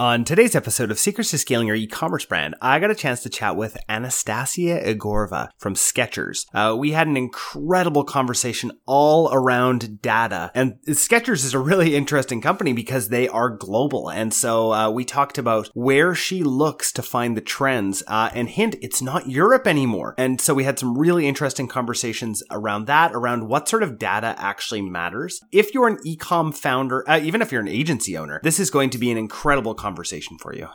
On today's episode of Secrets to Scaling Your E-commerce Brand, I got a chance to chat with Anastasia Egorova from Skechers. Uh, we had an incredible conversation all around data, and Skechers is a really interesting company because they are global. And so uh, we talked about where she looks to find the trends. Uh, and hint, it's not Europe anymore. And so we had some really interesting conversations around that, around what sort of data actually matters. If you're an e-com founder, uh, even if you're an agency owner, this is going to be an incredible conversation conversation for you.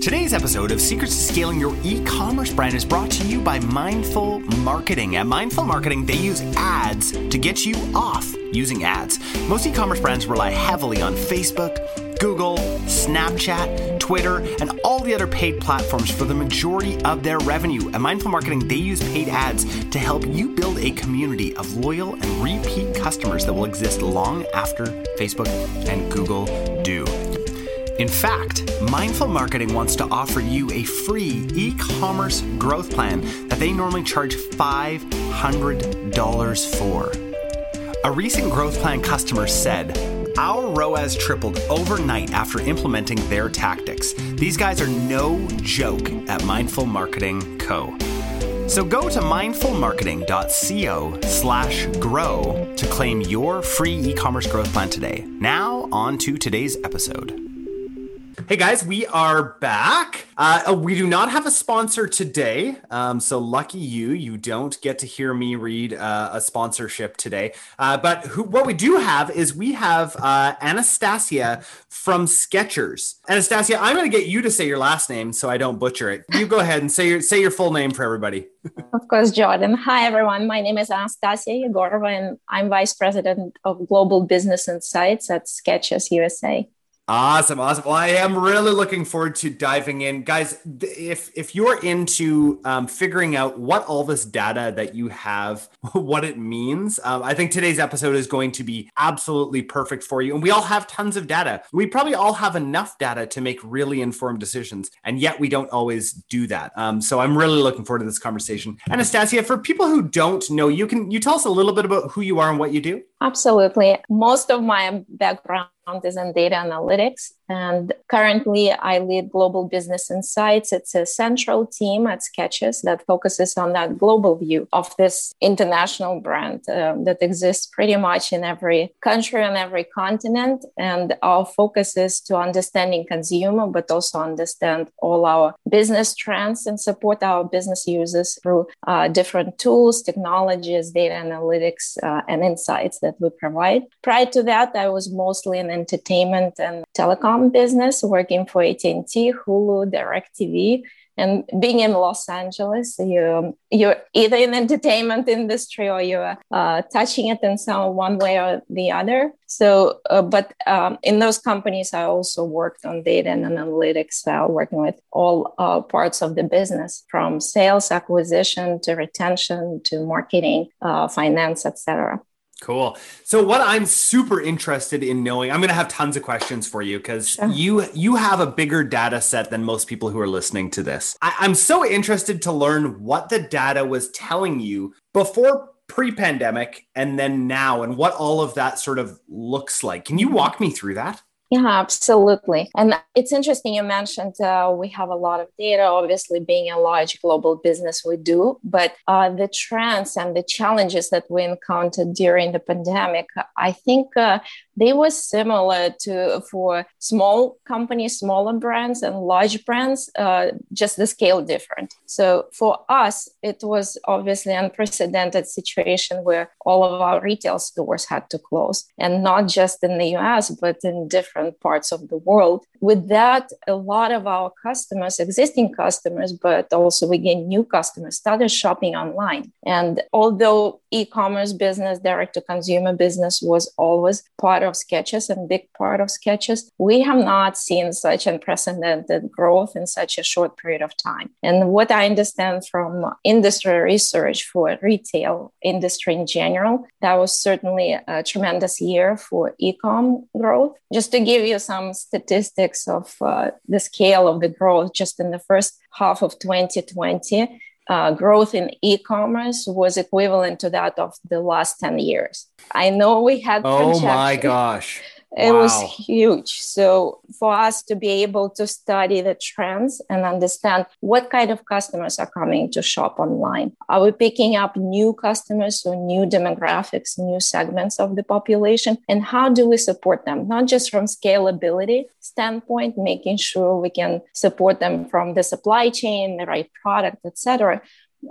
Today's episode of Secrets to Scaling Your E-commerce Brand is brought to you by Mindful Marketing. At Mindful Marketing, they use ads to get you off using ads. Most e-commerce brands rely heavily on Facebook, Google, Snapchat, Twitter, and all the other paid platforms for the majority of their revenue. At Mindful Marketing, they use paid ads to help you build a community of loyal and repeat customers that will exist long after Facebook and Google do. In fact, Mindful Marketing wants to offer you a free e commerce growth plan that they normally charge $500 for. A recent growth plan customer said, our ROAS tripled overnight after implementing their tactics. These guys are no joke at Mindful Marketing Co. So go to mindfulmarketing.co slash grow to claim your free e-commerce growth plan today. Now on to today's episode. Hey guys, we are back. Uh, we do not have a sponsor today. Um, so lucky you, you don't get to hear me read uh, a sponsorship today. Uh, but who, what we do have is we have uh, Anastasia from Skechers. Anastasia, I'm going to get you to say your last name so I don't butcher it. You go ahead and say your, say your full name for everybody. of course, Jordan. Hi, everyone. My name is Anastasia Yegorova, and I'm Vice President of Global Business Insights at Skechers USA. Awesome, awesome. Well, I am really looking forward to diving in, guys. If if you're into um, figuring out what all this data that you have, what it means, um, I think today's episode is going to be absolutely perfect for you. And we all have tons of data. We probably all have enough data to make really informed decisions, and yet we don't always do that. Um, so I'm really looking forward to this conversation. Anastasia, for people who don't know, you can you tell us a little bit about who you are and what you do. Absolutely. Most of my background is in data analytics. And currently, I lead Global Business Insights. It's a central team at Skechers that focuses on that global view of this international brand uh, that exists pretty much in every country and every continent. And our focus is to understanding consumer, but also understand all our business trends and support our business users through uh, different tools, technologies, data analytics, uh, and insights that we provide. Prior to that, I was mostly in entertainment and telecom business, working for AT&T, Hulu, DirecTV, and being in Los Angeles, you you're either in entertainment industry or you're uh, touching it in some one way or the other. So, uh, but um, in those companies, I also worked on data and analytics, uh, working with all uh, parts of the business, from sales, acquisition to retention to marketing, uh, finance, etc. Cool. So what I'm super interested in knowing, I'm going to have tons of questions for you because sure. you you have a bigger data set than most people who are listening to this. I, I'm so interested to learn what the data was telling you before pre-pandemic and then now and what all of that sort of looks like. Can you walk me through that? Yeah, absolutely. And it's interesting you mentioned uh, we have a lot of data. Obviously, being a large global business, we do. But uh, the trends and the challenges that we encountered during the pandemic, I think uh, they were similar to for small companies, smaller brands, and large brands, uh, just the scale different. So for us, it was obviously unprecedented situation where all of our retail stores had to close, and not just in the U.S. but in different parts of the world. With that, a lot of our customers, existing customers, but also we gained new customers, started shopping online. And although e-commerce business, direct to consumer business was always part of Skechers and big part of Skechers, we have not seen such unprecedented growth in such a short period of time. And what I understand from industry research for retail industry in general, that was certainly a tremendous year for e-com growth. Just to give you some statistics of uh, the scale of the growth just in the first half of 2020, uh, growth in e-commerce was equivalent to that of the last 10 years. I know we had Oh my gosh. It wow. was huge. So for us to be able to study the trends and understand what kind of customers are coming to shop online, are we picking up new customers or new demographics, new segments of the population, and how do we support them? Not just from scalability standpoint, making sure we can support them from the supply chain, the right product, etc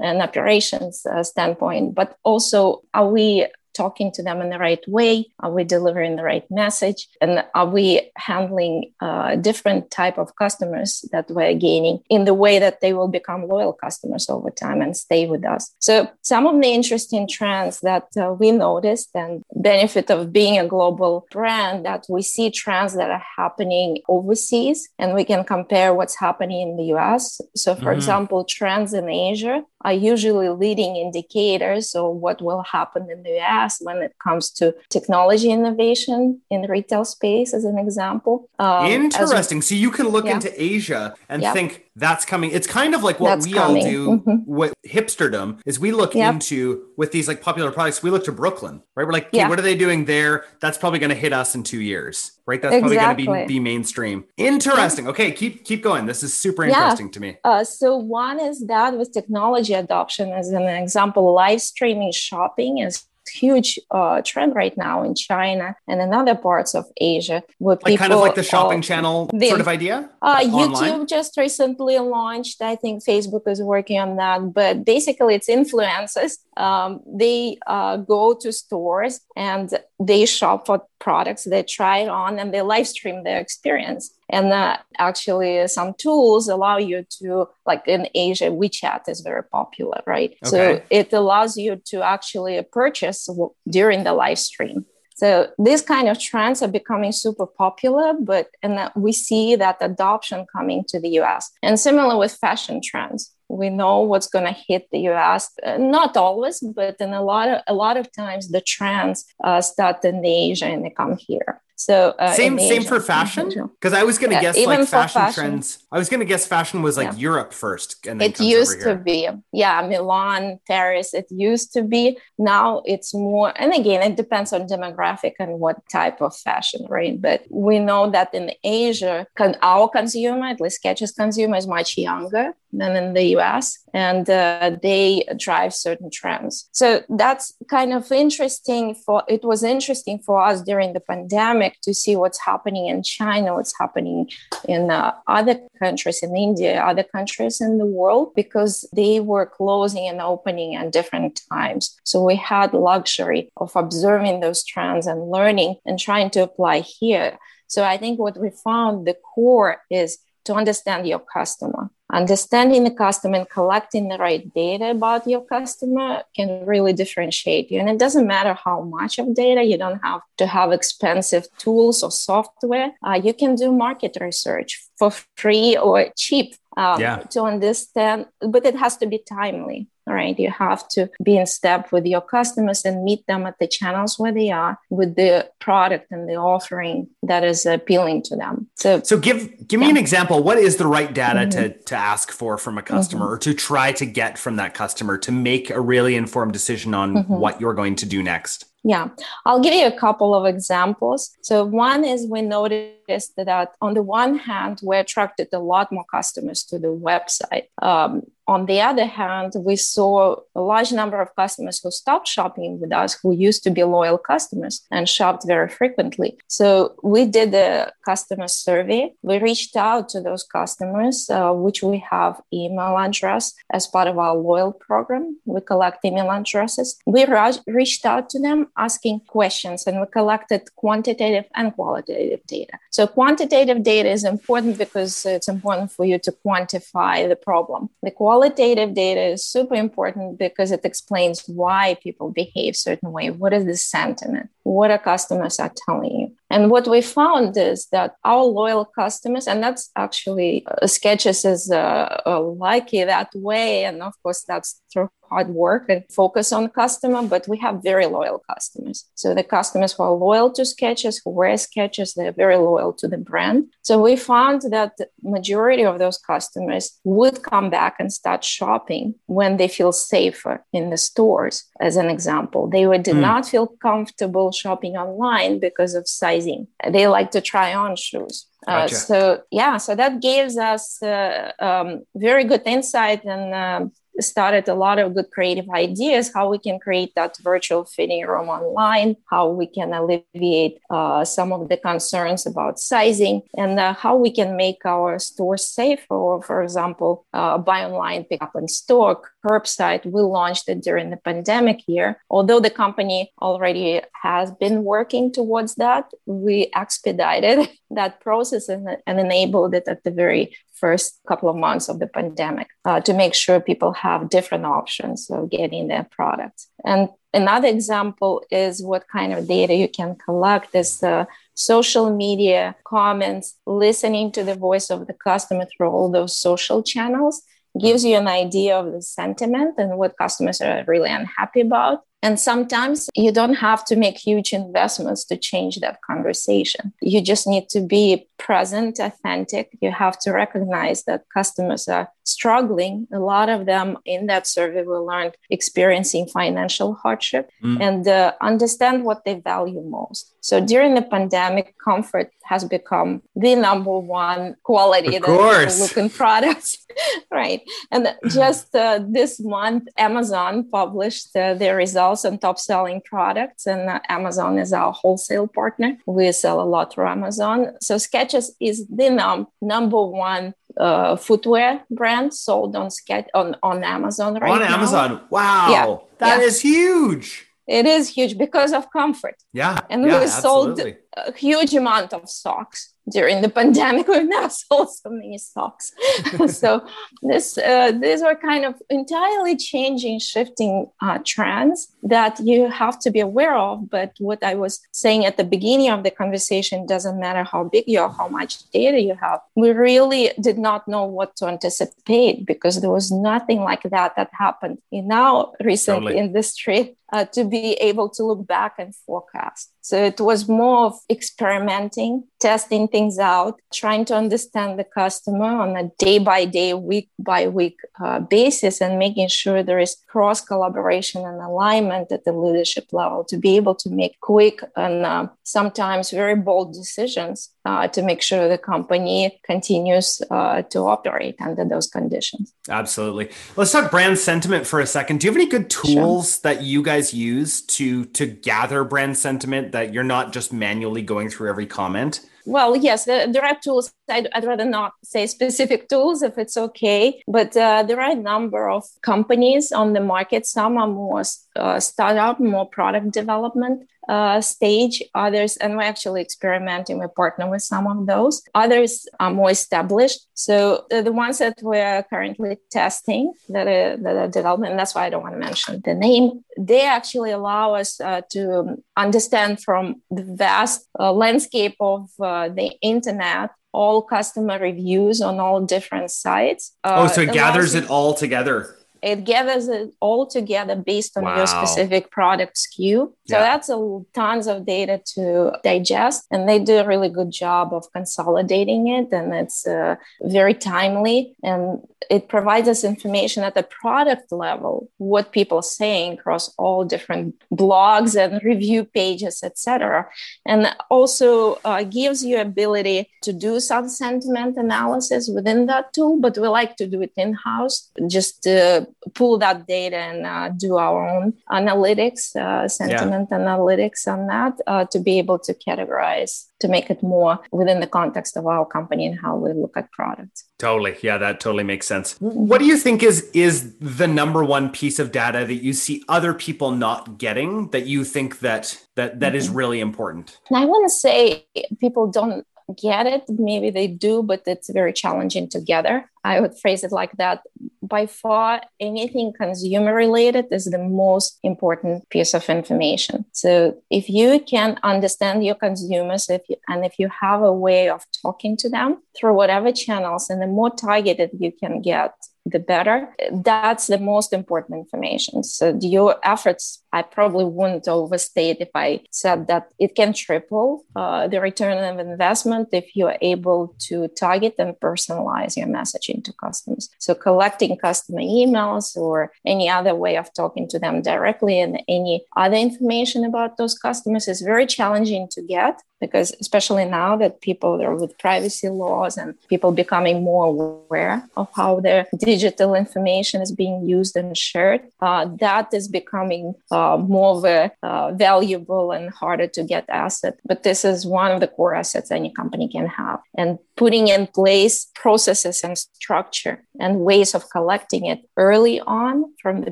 and operations uh, standpoint, but also are we talking to them in the right way? Are we delivering the right message? And are we handling uh, different type of customers that we're gaining in the way that they will become loyal customers over time and stay with us? So some of the interesting trends that uh, we noticed and benefit of being a global brand that we see trends that are happening overseas and we can compare what's happening in the US. So for mm-hmm. example, trends in Asia are usually leading indicators of what will happen in the US when it comes to technology innovation in the retail space, as an example. Um, Interesting. so you can look yeah. into Asia and yeah. think that's coming. It's kind of like what that's we coming. all do mm-hmm. with hipsterdom is we look yep. into with these like popular products, we look to Brooklyn, right? We're like, okay, yeah. what are they doing there? That's probably going to hit us in two years, right? That's exactly. probably going to be, be mainstream. Interesting. Okay, keep keep going. This is super interesting yeah. to me. Uh, so one is that with technology adoption, as an example, live streaming shopping is huge uh, trend right now in China and in other parts of Asia. Where like people, kind of like the shopping uh, channel the, sort of idea? Uh, YouTube just recently launched. I think Facebook is working on that. But basically, it's influencers. Um, they uh, go to stores and they shop for products, they try it on, and they live stream their experience. And uh, actually, some tools allow you to, like in Asia, WeChat is very popular, right? Okay. So it allows you to actually purchase during the live stream. So these kind of trends are becoming super popular, but and we see that adoption coming to the US. And similar with fashion trends we know what's going to hit the us uh, not always but in a lot of a lot of times the trends uh, start in asia and they come here so uh, same same for fashion because I was going to yeah, guess like fashion, fashion, trends. I was going to guess fashion was like yeah. Europe first, and it used to be yeah Milan, Paris. It used to be. Now it's more, and again, it depends on demographic and what type of fashion, right? But we know that in Asia, our consumer, at least Skechers consumer, is much younger than in the US, and uh, they drive certain trends. So that's kind of interesting. For it was interesting for us during the pandemic to see what's happening in China, what's happening in uh, other countries, in India, other countries in the world, because they were closing and opening at different times. So we had luxury of observing those trends and learning and trying to apply here. So I think what we found the core is to understand your customer. Understanding the customer and collecting the right data about your customer can really differentiate you. And it doesn't matter how much of data you don't have to have expensive tools or software. Uh, you can do market research for free or cheap um, yeah. to understand but it has to be timely right? You have to be in step with your customers and meet them at the channels where they are with the product and the offering that is appealing to them. So, so give give me an example. What is the right data mm-hmm. to to ask for from a customer mm-hmm. or to try to get from that customer to make a really informed decision on mm-hmm. what you're going to do next? Yeah, I'll give you a couple of examples. So, one is we noticed that on the one hand, we attracted a lot more customers to the website. Um, on the other hand, we saw a large number of customers who stopped shopping with us, who used to be loyal customers and shopped very frequently. So we did a customer survey. We reached out to those customers, uh, which we have email address as part of our loyal program. We collect email addresses. We reached out to them asking questions and we collected quantitative and qualitative data. So quantitative data is important because it's important for you to quantify the problem. The qualitative data is super important because it explains why people behave certain way. What is the sentiment? What are customers are telling you? And what we found is that our loyal customers, and that's actually uh, Skechers is uh, uh, lucky that way. And of course, that's through hard work and focus on customer, but we have very loyal customers. So the customers who are loyal to Skechers, who wear Skechers, they're very loyal to the brand. So we found that the majority of those customers would come back and start shopping when they feel safer in the stores. As an example, they would, did mm. not feel comfortable shopping online because of sizing. They like to try on shoes. Uh, gotcha. Uh, so yeah, so that gives us uh, um, very good insight and um, started a lot of good creative ideas how we can create that virtual fitting room online how we can alleviate uh, some of the concerns about sizing and uh, how we can make our stores safer for example uh, buy online pick up in store curbside we launched it during the pandemic year although the company already has been working towards that we expedited that process and, and enabled it at the very first couple of months of the pandemic uh, to make sure people have different options of getting their products. And another example is what kind of data you can collect is the social media comments, listening to the voice of the customer through all those social channels gives you an idea of the sentiment and what customers are really unhappy about. And sometimes you don't have to make huge investments to change that conversation. You just need to be present, authentic. You have to recognize that customers are struggling. A lot of them in that survey we learned experiencing financial hardship mm. and uh, understand what they value most. So during the pandemic, comfort has become the number one quality of that look in products, right? And just uh, this month, Amazon published uh, their results on top selling products, and uh, Amazon is our wholesale partner. We sell a lot through Amazon. So Skechers is the num- number one uh, footwear brand sold on Sketch on on Amazon right on now. Amazon. Wow, yeah. that yeah. is huge. It is huge because of comfort. Yeah. And yeah, we sold a huge amount of socks during the pandemic. We've now sold so many stocks so this uh, these are kind of entirely changing, shifting uh, trends that you have to be aware of. But what I was saying at the beginning of the conversation doesn't matter how big you are, how much data you have. We really did not know what to anticipate because there was nothing like that that happened in our recent totally. industry uh, to be able to look back and forecast. So it was more of experimenting, testing things out, trying to understand the customer on a day by day, week by week uh, basis, and making sure there is cross collaboration and alignment at the leadership level to be able to make quick and uh, sometimes very bold decisions uh, to make sure the company continues uh, to operate under those conditions. Absolutely. Let's talk brand sentiment for a second. Do you have any good tools sure. that you guys use to to gather brand sentiment that you're not just manually going through every comment? Well, yes, there are tools. I'd, I'd, rather not say specific tools if it's okay, but uh, there are a number of companies on the market. Some are more uh, startup, more product development uh, stage. Others, and we're actually experimenting. We partner with some of those. Others are more established. So the, the ones that we're currently testing that are, that are development, and that's why I don't want to mention the name. They actually allow us uh, to understand from the vast uh, landscape of uh, the internet all customer reviews on all different sites. oh, so it gathers it all together it gathers it all together based on wow. your specific product SKU. So yeah. that's a tons of data to digest, and they do a really good job of consolidating it, and it's uh, very timely, and it provides us information at the product level, what people are saying across all different blogs and review pages, etc., and also uh, gives you ability to do some sentiment analysis within that tool. But we like to do it in house, just to pull that data and uh, do our own analytics, uh, sentiment yeah. analytics on that uh, to be able to categorize to make it more within the context of our company and how we look at products. Totally. Yeah, that totally makes sense. What do you think is is the number one piece of data that you see other people not getting that you think that that that mm-hmm. is really important? I want to say people don't get it. Maybe they do, but it's very challenging together. I would phrase it like that. By far, anything consumer related is the most important piece of information. So if you can understand your consumers, if you, and if you have a way of talking to them through whatever channels, and the more targeted you can get the better. That's the most important information. So your efforts, I probably wouldn't overstate if I said that it can triple uh, the return of investment if you are able to target and personalize your messaging to customers. So collecting customer emails or any other way of talking to them directly and any other information about those customers is very challenging to get because especially now that people are with privacy laws and people becoming more aware of how their digital information is being used and shared uh, that is becoming uh, more of a uh, valuable and harder to get asset. But this is one of the core assets any company can have. And putting in place processes and structure and ways of collecting it early on from the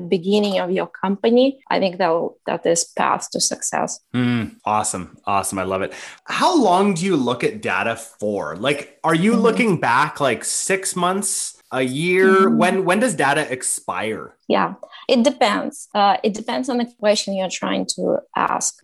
beginning of your company i think that that is path to success mm, awesome awesome i love it how long do you look at data for? Like, are you mm-hmm. looking back like six months, a year? Mm-hmm. When when does data expire? Yeah, it depends. Uh, it depends on the question you're trying to ask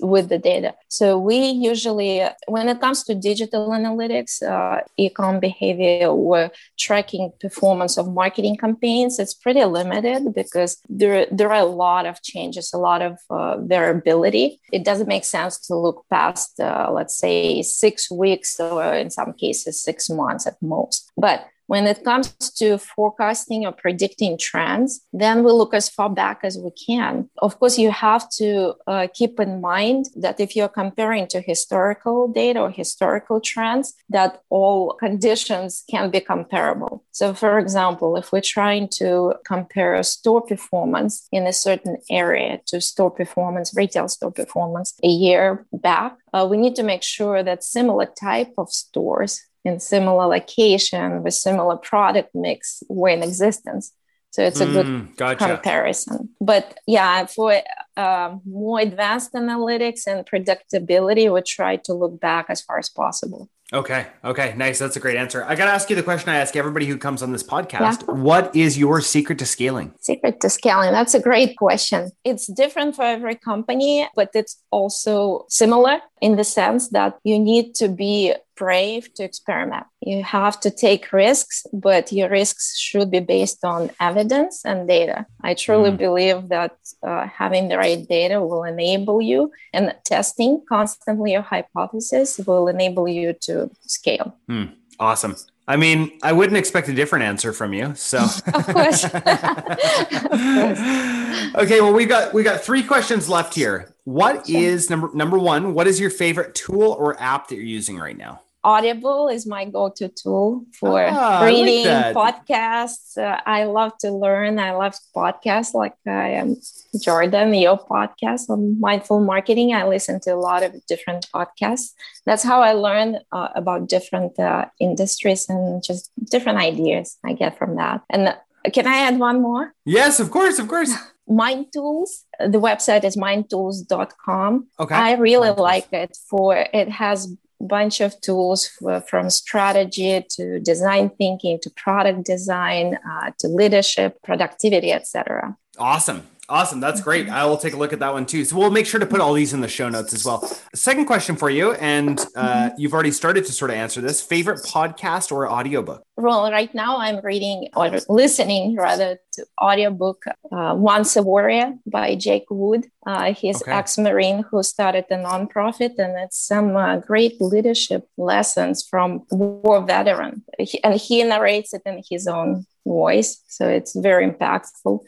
with the data. So we usually, when it comes to digital analytics, uh, e-com behavior, or tracking performance of marketing campaigns, it's pretty limited because there there are a lot of changes, a lot of uh, variability. It doesn't make sense to look past, uh, let's say, six weeks or in some cases six months at most. But when it comes to forecasting or predicting trends, then we look as far back as we can. Of course, you have to uh, keep in mind that if you're comparing to historical data or historical trends, that all conditions can be comparable. So, for example, if we're trying to compare store performance in a certain area to store performance, retail store performance a year back, uh, we need to make sure that similar type of stores in similar location with similar product mix were in existence. So it's a mm, good gotcha. comparison. But yeah, for uh, more advanced analytics and predictability, we try to look back as far as possible. Okay. Okay. Nice. That's a great answer. I got to ask you the question I ask everybody who comes on this podcast. Yeah. What is your secret to scaling? Secret to scaling. That's a great question. It's different for every company, but it's also similar in the sense that you need to be brave to experiment. You have to take risks, but your risks should be based on evidence and data. I truly mm. believe that uh, having the right data will enable you, and testing constantly your hypothesis will enable you to scale. Mm. Awesome. I mean, I wouldn't expect a different answer from you. So, of course. of course. okay, well, we got we got three questions left here. What is number number one? What is your favorite tool or app that you're using right now? Audible is my go-to tool for ah, reading like podcasts. Uh, I love to learn. I love podcasts like I am Jordan, your podcast on mindful marketing. I listen to a lot of different podcasts. That's how I learn uh, about different uh, industries and just different ideas I get from that. And uh, can I add one more? Yes, of course, of course. Mind Tools. The website is mindtools.com. Okay. I really like it for it has bunch of tools for, from strategy to design thinking to product design uh, to leadership productivity etc awesome Awesome. That's great. I will take a look at that one too. So we'll make sure to put all these in the show notes as well. Second question for you, and uh, mm-hmm. you've already started to sort of answer this favorite podcast or audiobook? Well, right now I'm reading or listening rather to audiobook uh, Once a Warrior by Jake Wood. Uh, he's okay. ex-Marine who started a nonprofit and it's some uh, great leadership lessons from war veteran. He, and he narrates it in his own voice. So it's very impactful.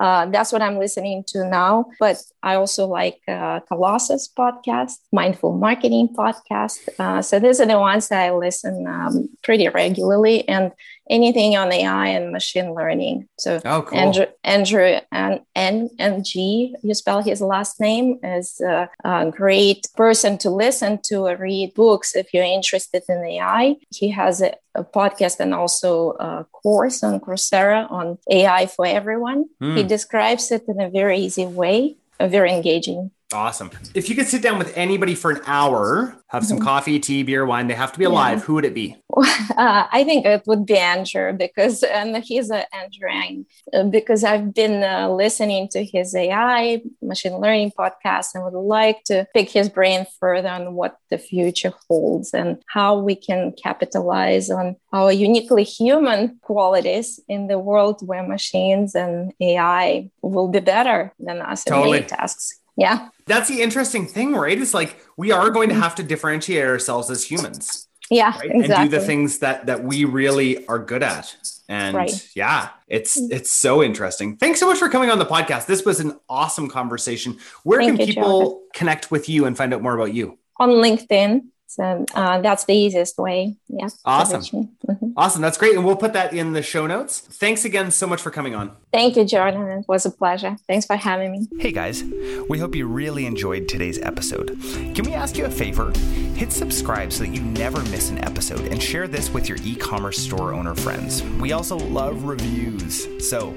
Uh, that's what I'm listening to now. But I also like uh, Colossus podcast, Mindful Marketing podcast. Uh, so these are the ones that I listen um, pretty regularly. And anything on AI and machine learning. So oh, cool. Andrew, Andrew and N and G, you spell his last name, is a, a, great person to listen to or read books if you're interested in AI. He has a, a podcast and also a course on Coursera on AI for everyone. Mm. He describes it in a very easy way, very engaging. Awesome. If you could sit down with anybody for an hour, have some mm-hmm. coffee, tea, beer, wine, they have to be alive, yeah. who would it be? uh, I think it would be Andrew because, and he's an Andrew uh, because I've been uh, listening to his AI machine learning podcast and would like to pick his brain further on what the future holds and how we can capitalize on our uniquely human qualities in the world where machines and AI will be better than us totally. in many tasks. Yeah. That's the interesting thing, right? It's like we are going to have to differentiate ourselves as humans yeah right? exactly. and do the things that that we really are good at and right. yeah it's it's so interesting thanks so much for coming on the podcast this was an awesome conversation where Thank can you, people Jonathan. connect with you and find out more about you on linkedin so uh, that's the easiest way. Yeah. Awesome. Mm-hmm. Awesome. That's great. And we'll put that in the show notes. Thanks again so much for coming on. Thank you, Jordan. It was a pleasure. Thanks for having me. Hey, guys. We hope you really enjoyed today's episode. Can we ask you a favor? Hit subscribe so that you never miss an episode and share this with your e commerce store owner friends. We also love reviews. So